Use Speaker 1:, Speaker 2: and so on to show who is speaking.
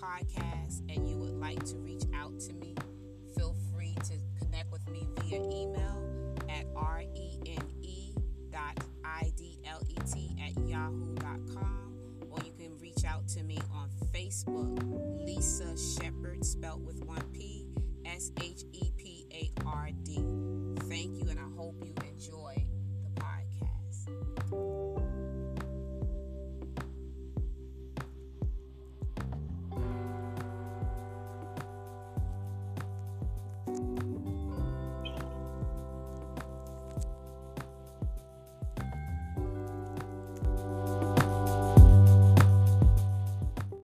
Speaker 1: podcast and you would like to reach out to me, feel free to connect with me via email at rene.idlet at yahoo.com or you can reach out to me on Facebook, Lisa Shepherd, spelled with one P, S H E